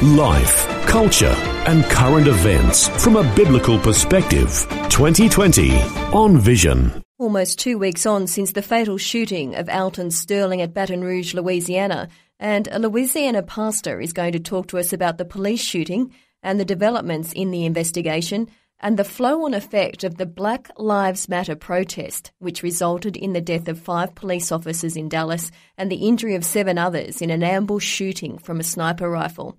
Life, culture, and current events from a biblical perspective. 2020 on Vision. Almost two weeks on since the fatal shooting of Alton Sterling at Baton Rouge, Louisiana, and a Louisiana pastor is going to talk to us about the police shooting and the developments in the investigation and the flow on effect of the Black Lives Matter protest, which resulted in the death of five police officers in Dallas and the injury of seven others in an ambush shooting from a sniper rifle.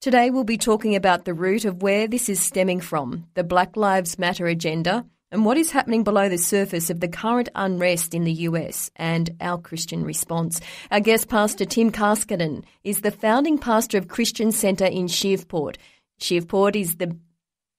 Today we'll be talking about the root of where this is stemming from, the Black Lives Matter agenda, and what is happening below the surface of the current unrest in the US and our Christian response. Our guest pastor Tim Carskadon is the founding pastor of Christian Center in Shreveport. Shreveport is the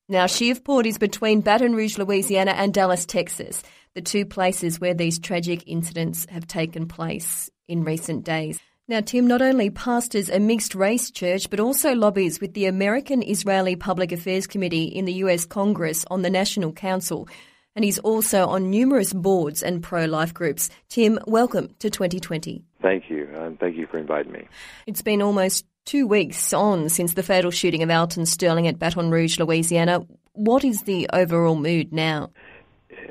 now Shreveport is between Baton Rouge, Louisiana and Dallas, Texas, the two places where these tragic incidents have taken place in recent days. Now, Tim not only pastors a mixed race church, but also lobbies with the American Israeli Public Affairs Committee in the US Congress on the National Council. And he's also on numerous boards and pro life groups. Tim, welcome to 2020. Thank you, and thank you for inviting me. It's been almost two weeks on since the fatal shooting of Alton Sterling at Baton Rouge, Louisiana. What is the overall mood now?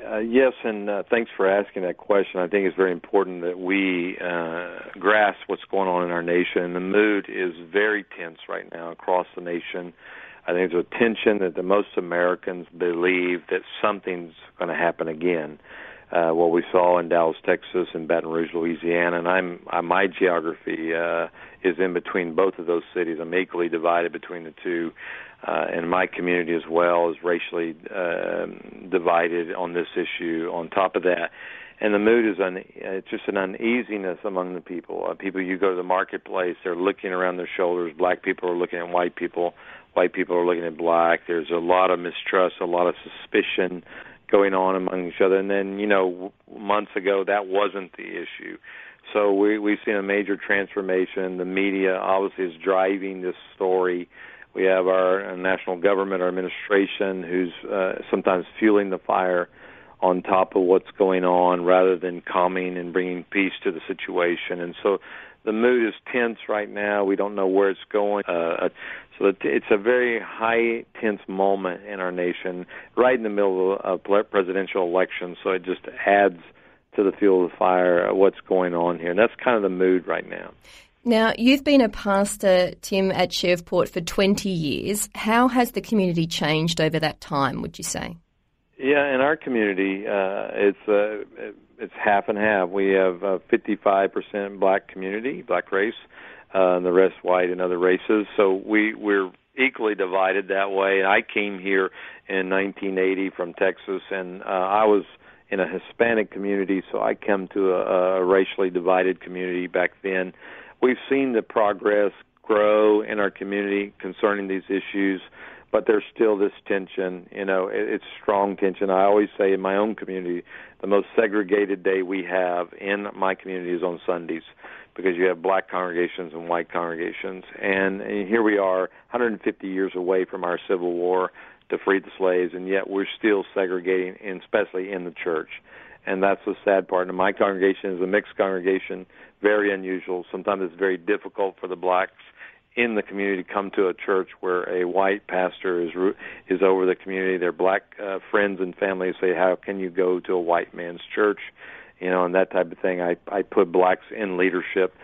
Uh, yes, and uh, thanks for asking that question. I think it's very important that we uh, grasp what's going on in our nation. The mood is very tense right now across the nation. I think there's a tension that the most Americans believe that something's going to happen again. Uh, what we saw in Dallas, Texas, and Baton Rouge, Louisiana, and I'm uh, my geography uh, is in between both of those cities. I'm equally divided between the two uh, and my community as well is racially uh, divided on this issue. On top of that, and the mood is un, it's just an uneasiness among the people. Uh, people, you go to the marketplace, they're looking around their shoulders. Black people are looking at white people. White people are looking at black. There's a lot of mistrust, a lot of suspicion going on among each other. And then, you know, months ago, that wasn't the issue. So we, we've seen a major transformation. The media obviously is driving this story we have our national government, our administration, who's uh, sometimes fueling the fire on top of what's going on rather than calming and bringing peace to the situation. And so the mood is tense right now. We don't know where it's going. Uh, so it's a very high tense moment in our nation, right in the middle of a presidential election. So it just adds to the fuel of the fire what's going on here. And that's kind of the mood right now. Now, you've been a pastor, Tim, at Shreveport for 20 years. How has the community changed over that time, would you say? Yeah, in our community, uh, it's uh, it's half and half. We have a 55% black community, black race, uh, and the rest white and other races. So we we're equally divided that way. I came here in 1980 from Texas, and uh, I was in a Hispanic community, so I come to a, a racially divided community back then we've seen the progress grow in our community concerning these issues, but there's still this tension. You know, it, it's strong tension. I always say in my own community, the most segregated day we have in my community is on Sundays because you have black congregations and white congregations. And, and here we are, 150 years away from our Civil War to free the slaves, and yet we're still segregating, especially in the church. And that's the sad part. And my congregation is a mixed congregation very unusual. Sometimes it's very difficult for the blacks in the community come to a church where a white pastor is is over the community. Their black uh, friends and family say, "How can you go to a white man's church?" You know, and that type of thing. I I put blacks in leadership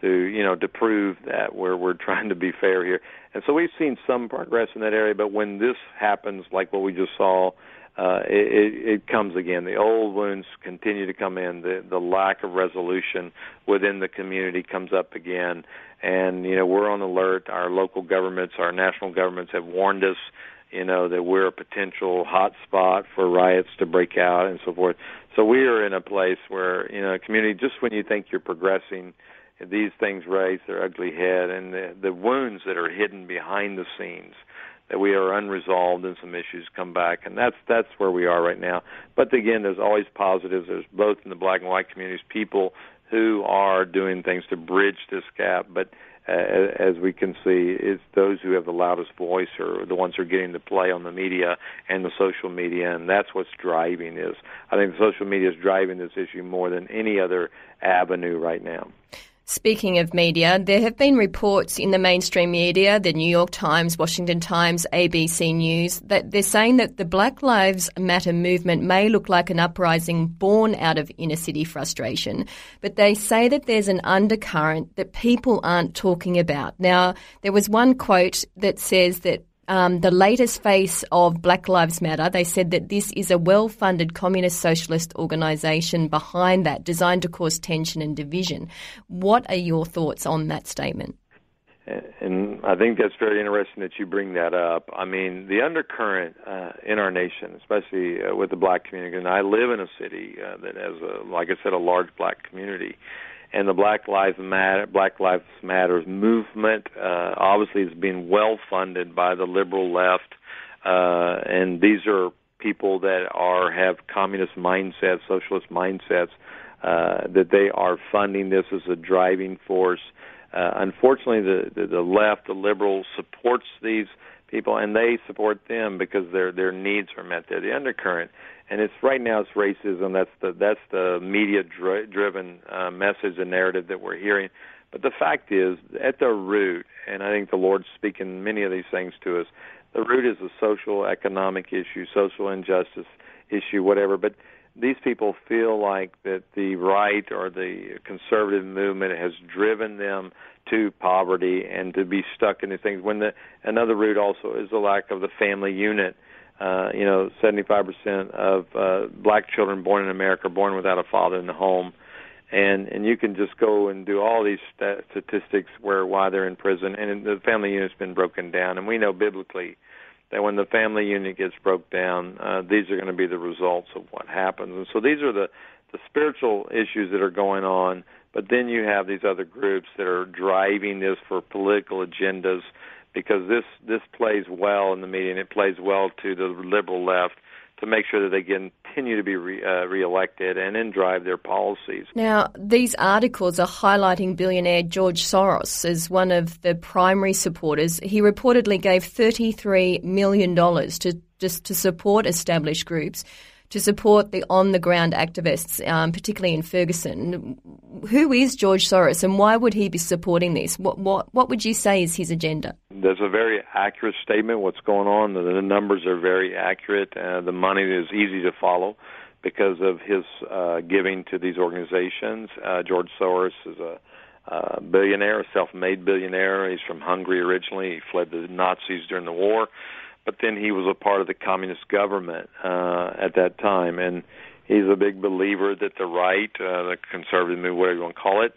to you know to prove that we're we're trying to be fair here. And so we've seen some progress in that area, but when this happens, like what we just saw uh, it, it comes again. The old wounds continue to come in. The the lack of resolution within the community comes up again, and you know we're on alert. Our local governments, our national governments have warned us. You know that we're a potential hot spot for riots to break out and so forth. So we are in a place where you know community. Just when you think you're progressing, these things raise their ugly head, and the, the wounds that are hidden behind the scenes that we are unresolved and some issues come back, and that's that's where we are right now. But again, there's always positives. There's both in the black and white communities people who are doing things to bridge this gap, but uh, as we can see, it's those who have the loudest voice or the ones who are getting the play on the media and the social media, and that's what's driving this. I think the social media is driving this issue more than any other avenue right now. Speaking of media, there have been reports in the mainstream media, the New York Times, Washington Times, ABC News, that they're saying that the Black Lives Matter movement may look like an uprising born out of inner city frustration, but they say that there's an undercurrent that people aren't talking about. Now, there was one quote that says that um, the latest face of Black Lives Matter. They said that this is a well funded communist socialist organisation behind that, designed to cause tension and division. What are your thoughts on that statement? And I think that's very interesting that you bring that up. I mean, the undercurrent uh, in our nation, especially uh, with the black community, and I live in a city uh, that has, a, like I said, a large black community and the Black Lives Matter Black Lives Matters movement uh, obviously has been well funded by the liberal left, uh, and these are people that are have communist mindsets, socialist mindsets, uh, that they are funding this as a driving force. Uh, unfortunately, the, the the left, the liberal, supports these people, and they support them because their their needs are met there. The undercurrent and it's right now it's racism. That's the that's the media dri- driven uh, message and narrative that we're hearing. But the fact is, at the root, and I think the Lord's speaking many of these things to us. The root is a social, economic issue, social injustice issue, whatever. But these people feel like that the right or the conservative movement has driven them to poverty and to be stuck in these things. When the another root also is the lack of the family unit uh, you know, 75% of uh, black children born in America are born without a father in the home. And and you can just go and do all these stat- statistics where why they're in prison, and the family unit's been broken down. And we know biblically that when the family unit gets broke down, uh, these are going to be the results of what happens. And so these are the the spiritual issues that are going on. But then you have these other groups that are driving this for political agendas because this this plays well in the media and it plays well to the liberal left to make sure that they continue to be re, uh, reelected and then drive their policies. Now, these articles are highlighting billionaire George Soros as one of the primary supporters. He reportedly gave $33 million to just to support established groups to support the on the ground activists, um, particularly in Ferguson. Who is George Soros and why would he be supporting this? What, what, what would you say is his agenda? There's a very accurate statement. What's going on? The, numbers are very accurate. Uh, the money is easy to follow because of his uh, giving to these organizations. Uh, George Soros is a uh, billionaire, a self-made billionaire. He's from Hungary originally. He fled the Nazis during the war but then he was a part of the communist government uh, at that time, and he's a big believer that the right, uh, the conservative movement, whatever you want to call it,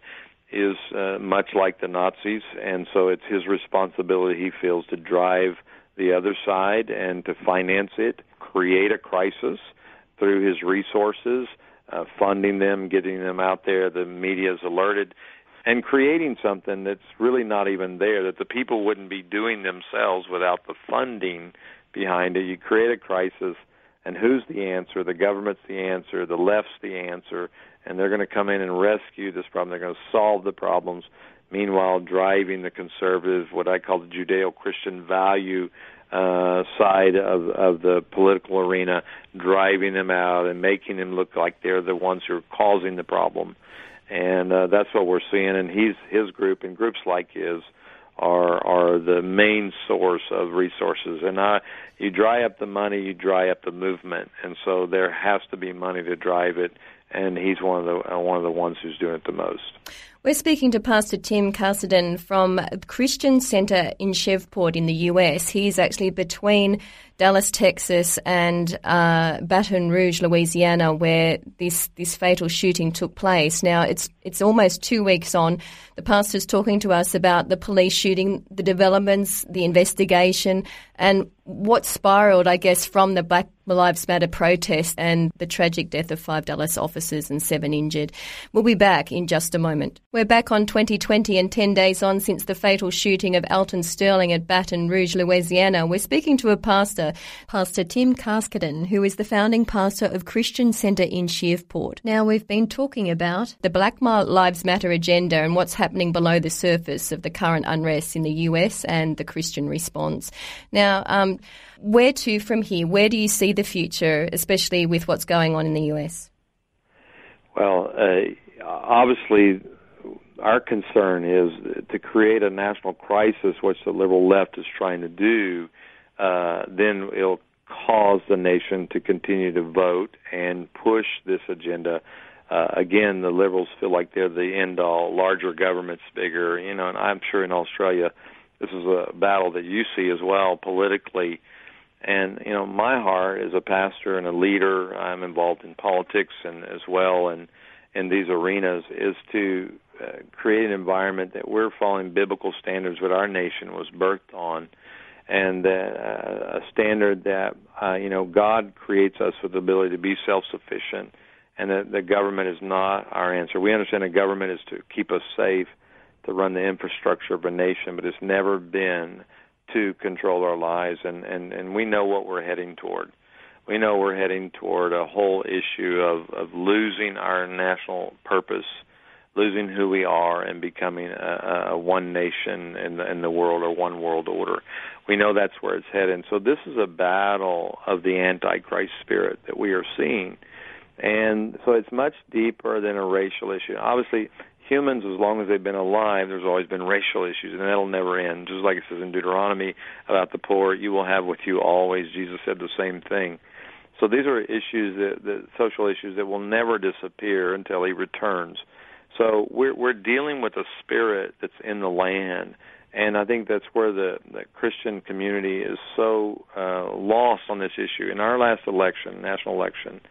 is uh, much like the Nazis, and so it's his responsibility, he feels, to drive the other side and to finance it, create a crisis through his resources, uh, funding them, getting them out there. The media is alerted and creating something that's really not even there, that the people wouldn't be doing themselves without the funding behind it. You create a crisis, and who's the answer? The government's the answer, the left's the answer, and they're going to come in and rescue this problem. They're going to solve the problems. Meanwhile, driving the conservative, what I call the Judeo-Christian value uh, side of of the political arena, driving them out and making them look like they're the ones who are causing the problem and uh, that's what we're seeing. And he's his group and groups like his are are the main source of resources. And uh, you dry up the money, you dry up the movement, and so there has to be money to drive it. And he's one of the uh, one of the ones who's doing it the most. We're speaking to Pastor Tim Cassidy from Christian Center in Shreveport in the US. He's actually between Dallas, Texas, and uh, Baton Rouge, Louisiana, where this this fatal shooting took place. Now it's it's almost two weeks on. The pastor's talking to us about the police shooting, the developments, the investigation, and what spiraled, I guess, from the Black Lives Matter protest and the tragic death of five Dallas officers and seven injured. We'll be back in just a moment. We're back on 2020 and 10 days on since the fatal shooting of Alton Sterling at Baton Rouge, Louisiana. We're speaking to a pastor, Pastor Tim Carskadon, who is the founding pastor of Christian Centre in Shreveport. Now, we've been talking about the Black Lives Matter agenda and what's happening below the surface of the current unrest in the US and the Christian response. Now, um, where to from here? Where do you see the future, especially with what's going on in the US? Well, uh, obviously, our concern is to create a national crisis, which the liberal left is trying to do. Uh, then it'll cause the nation to continue to vote and push this agenda. Uh, again, the liberals feel like they're the end all. Larger government's bigger, you know. And I'm sure in Australia, this is a battle that you see as well politically. And you know, my heart as a pastor and a leader, I'm involved in politics and as well, and in these arenas is to uh, create an environment that we're following biblical standards that our nation was birthed on, and uh, a standard that uh, you know God creates us with the ability to be self-sufficient, and that the government is not our answer. We understand a government is to keep us safe, to run the infrastructure of a nation, but it's never been to control our lives, and and and we know what we're heading toward we know we're heading toward a whole issue of, of losing our national purpose, losing who we are, and becoming a, a one nation in the, in the world or one world order. We know that's where it's heading. So this is a battle of the Antichrist spirit that we are seeing. And so it's much deeper than a racial issue. Obviously, humans, as long as they've been alive, there's always been racial issues, and that'll never end. Just like it says in Deuteronomy about the poor, you will have with you always. Jesus said the same thing. So these are issues that, that social issues that will never disappear until he returns. So we're we're dealing with a spirit that's in the land, and I think that's where the, the Christian community is so uh, lost on this issue. In our last election, national election,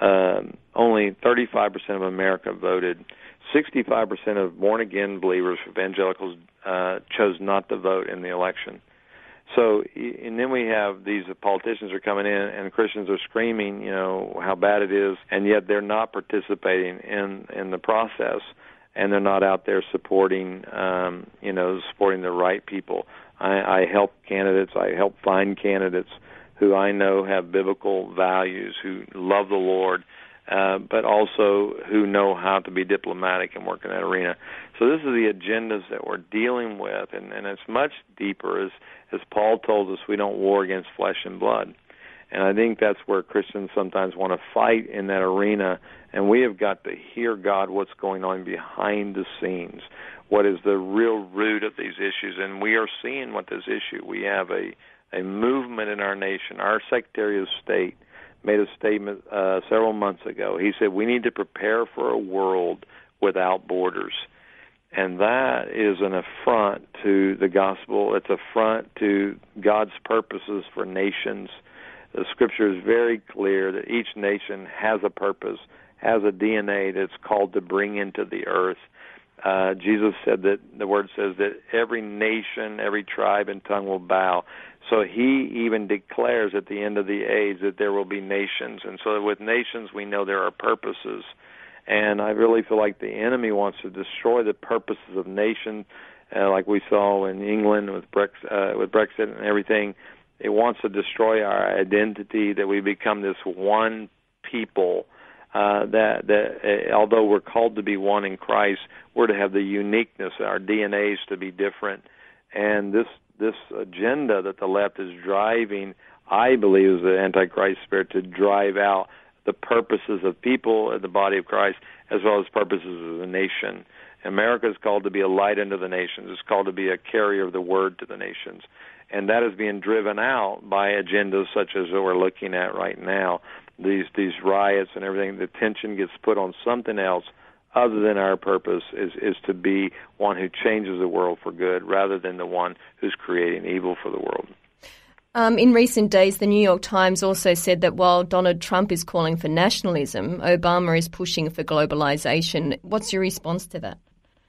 um, only 35% of America voted. 65% of born again believers, evangelicals, uh, chose not to vote in the election. So, and then we have these politicians are coming in, and Christians are screaming, you know, how bad it is, and yet they're not participating in in the process, and they're not out there supporting, um, you know, supporting the right people. I, I help candidates. I help find candidates who I know have biblical values, who love the Lord, uh, but also who know how to be diplomatic and work in that arena. So this is the agendas that we're dealing with, and, and it's much deeper. As as Paul told us, we don't war against flesh and blood, and I think that's where Christians sometimes want to fight in that arena. And we have got to hear God, what's going on behind the scenes, what is the real root of these issues, and we are seeing what this issue. We have a a movement in our nation. Our Secretary of State made a statement uh, several months ago. He said we need to prepare for a world without borders and that is an affront to the gospel. It's an affront to God's purposes for nations. The scripture is very clear that each nation has a purpose, has a DNA that's called to bring into the earth. Uh, Jesus said that the word says that every nation, every tribe, and tongue will bow. So he even declares at the end of the age that there will be nations. And so with nations, we know there are purposes. And I really feel like the enemy wants to destroy the purposes of nation, uh, like we saw in England with Brexit, uh, with Brexit and everything. It wants to destroy our identity that we become this one people. Uh, that that uh, although we're called to be one in Christ, we're to have the uniqueness. Our DNAs to be different, and this this agenda that the left is driving, I believe, is the Antichrist spirit to drive out the purposes of people in the body of Christ as well as purposes of the nation. America is called to be a light unto the nations. It's called to be a carrier of the word to the nations. And that is being driven out by agendas such as what we're looking at right now. These these riots and everything, the attention gets put on something else other than our purpose is is to be one who changes the world for good rather than the one who's creating evil for the world. Um, in recent days, the New York Times also said that while Donald Trump is calling for nationalism, Obama is pushing for globalization. What's your response to that?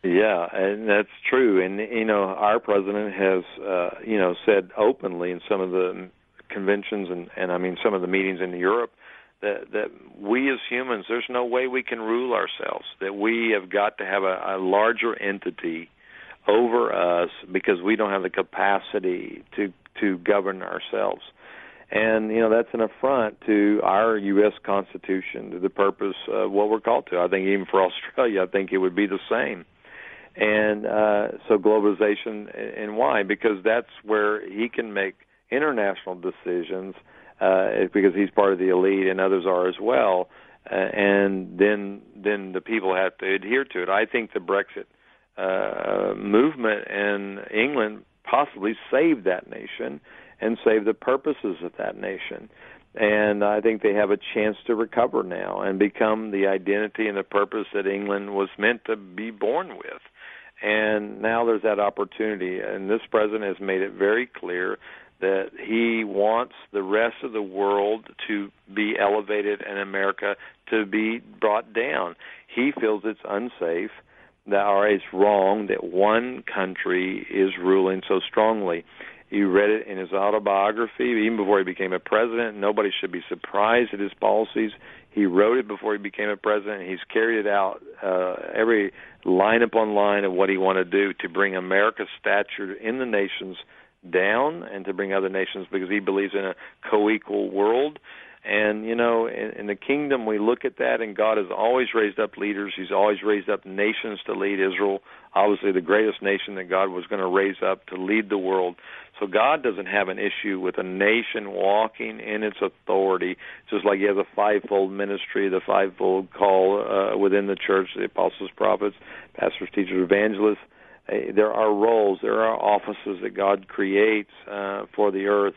Yeah, and that's true. And you know, our president has uh, you know said openly in some of the conventions and, and I mean some of the meetings in Europe that that we as humans, there's no way we can rule ourselves. That we have got to have a, a larger entity over us because we don't have the capacity to to govern ourselves. And you know that's an affront to our U.S. Constitution, to the purpose of what we're called to. I think even for Australia, I think it would be the same. And uh, so globalization, and why? Because that's where he can make international decisions uh, because he's part of the elite and others are as well. Uh, and then then the people have to adhere to it. I think the Brexit uh, movement in England possibly saved that nation and saved the purposes of that nation. And I think they have a chance to recover now and become the identity and the purpose that England was meant to be born with. And now there's that opportunity. And this president has made it very clear that he wants the rest of the world to be elevated and America to be brought down. He feels it's unsafe that or it's wrong that one country is ruling so strongly. You read it in his autobiography, even before he became a president. Nobody should be surprised at his policies. He wrote it before he became a president. He's carried it out uh, every line upon line of what he wanted to do to bring America's stature in the nations down and to bring other nations because he believes in a co-equal world. And you know, in, in the kingdom, we look at that, and God has always raised up leaders. He's always raised up nations to lead Israel. Obviously, the greatest nation that God was going to raise up to lead the world. So God doesn't have an issue with a nation walking in its authority, just like He has a fivefold ministry, the fivefold call uh, within the church: the apostles, prophets, pastors, teachers, evangelists uh, there are roles, there are offices that God creates uh, for the earth,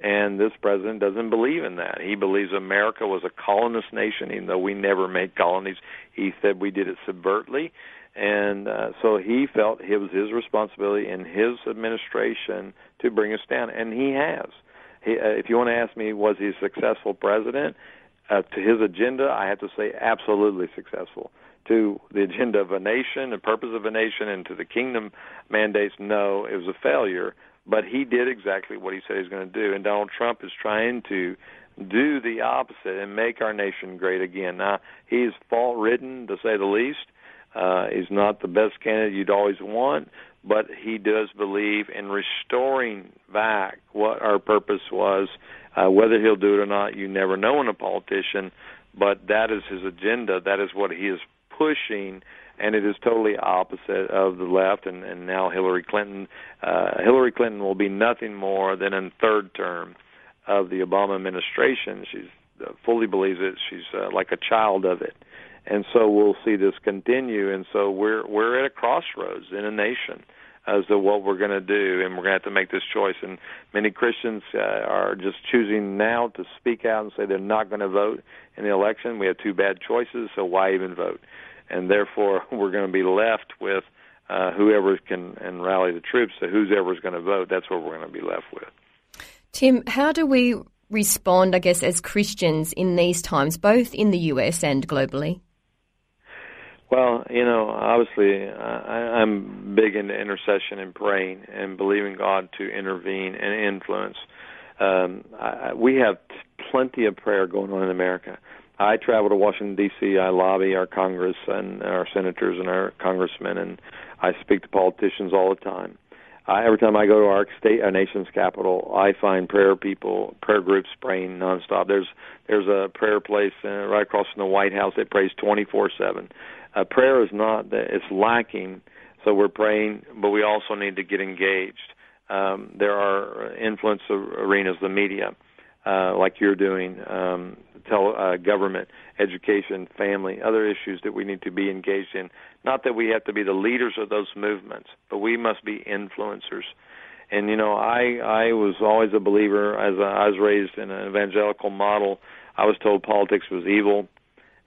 and this president doesn't believe in that. He believes America was a colonist nation, even though we never made colonies. He said we did it subvertly, and uh, so he felt it was his responsibility in his administration to bring us down, and he has. He, uh, if you want to ask me, was he a successful president? Uh, to his agenda, I have to say absolutely successful to the agenda of a nation, the purpose of a nation, and to the kingdom mandates, no, it was a failure. But he did exactly what he said he was going to do. And Donald Trump is trying to do the opposite and make our nation great again. Now, he's fault ridden, to say the least. Uh, he's not the best candidate you'd always want, but he does believe in restoring back what our purpose was. Uh, whether he'll do it or not, you never know in a politician, but that is his agenda. That is what he is pushing and it is totally opposite of the left and, and now Hillary Clinton uh, Hillary Clinton will be nothing more than in third term of the Obama administration she's uh, fully believes it she's uh, like a child of it and so we'll see this continue and so we're we're at a crossroads in a nation as to what we're going to do, and we're going to have to make this choice. And many Christians uh, are just choosing now to speak out and say they're not going to vote in the election. We have two bad choices, so why even vote? and therefore we're going to be left with uh, whoever can and rally the troops. So who's ever going to vote, that's what we're going to be left with. Tim, how do we respond, I guess, as Christians in these times, both in the US and globally? Well, you know, obviously, I, I'm big into intercession and praying and believing God to intervene and influence. Um, I, we have plenty of prayer going on in America. I travel to Washington D.C. I lobby our Congress and our senators and our congressmen, and I speak to politicians all the time. I, every time I go to our state, our nation's capital, I find prayer people, prayer groups praying nonstop. There's there's a prayer place uh, right across from the White House that prays 24/7. Uh, prayer is not that it's lacking, so we're praying, but we also need to get engaged. Um, there are influence arenas, the media, uh, like you're doing, um, tele, uh, government, education, family, other issues that we need to be engaged in. Not that we have to be the leaders of those movements, but we must be influencers. And you know, I I was always a believer as a, I was raised in an evangelical model. I was told politics was evil,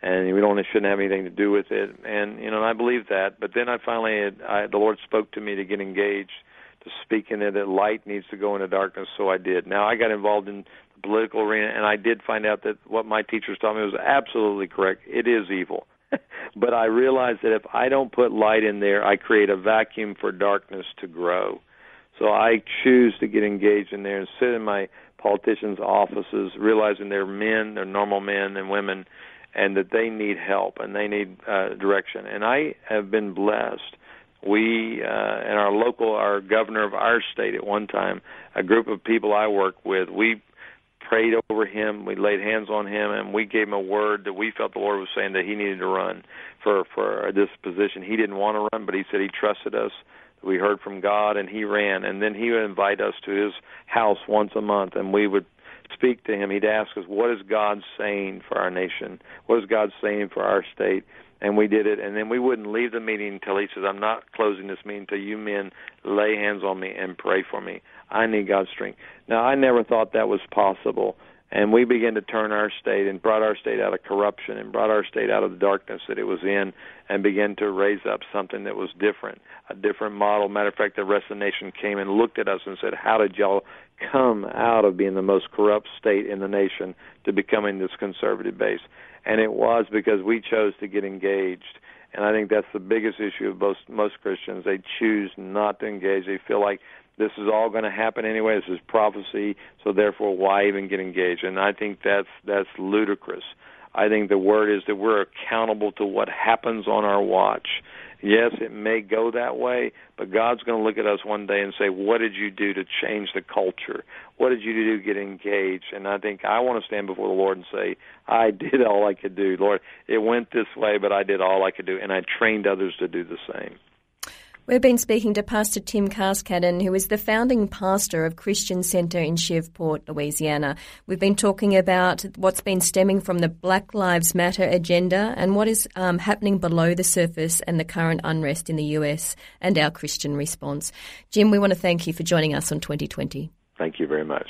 and we don't shouldn't have anything to do with it. And you know, and I believed that. But then I finally, had, I, the Lord spoke to me to get engaged, to speak in it that light needs to go into darkness. So I did. Now I got involved in the political arena, and I did find out that what my teachers taught me was absolutely correct. It is evil. but I realized that if I don't put light in there, I create a vacuum for darkness to grow. So I choose to get engaged in there and sit in my politicians' offices, realizing they're men, they're normal men and women, and that they need help and they need uh, direction. And I have been blessed. We uh, and our local, our governor of our state at one time, a group of people I work with, we prayed over him, we laid hands on him, and we gave him a word that we felt the Lord was saying that he needed to run for for this position. He didn't want to run, but he said he trusted us. We heard from God, and he ran. And then he would invite us to his house once a month, and we would speak to him. He'd ask us, "What is God saying for our nation? What is God saying for our state?" And we did it, and then we wouldn't leave the meeting until he says, "I'm not closing this meeting until you men lay hands on me and pray for me. I need God's strength." Now, I never thought that was possible and we began to turn our state and brought our state out of corruption and brought our state out of the darkness that it was in and began to raise up something that was different, a different model. Matter of fact, the rest of the nation came and looked at us and said, How did y'all come out of being the most corrupt state in the nation to becoming this conservative base? And it was because we chose to get engaged. And I think that's the biggest issue of most most Christians. They choose not to engage. They feel like this is all going to happen anyway. This is prophecy, so therefore, why even get engaged? And I think that's that's ludicrous. I think the word is that we're accountable to what happens on our watch. Yes, it may go that way, but God's going to look at us one day and say, "What did you do to change the culture? What did you do to get engaged?" And I think I want to stand before the Lord and say, "I did all I could do, Lord. It went this way, but I did all I could do, and I trained others to do the same." We've been speaking to Pastor Tim Carskadon, who is the founding pastor of Christian Center in Shreveport, Louisiana. We've been talking about what's been stemming from the Black Lives Matter agenda and what is um, happening below the surface and the current unrest in the US and our Christian response. Jim, we want to thank you for joining us on 2020. Thank you very much.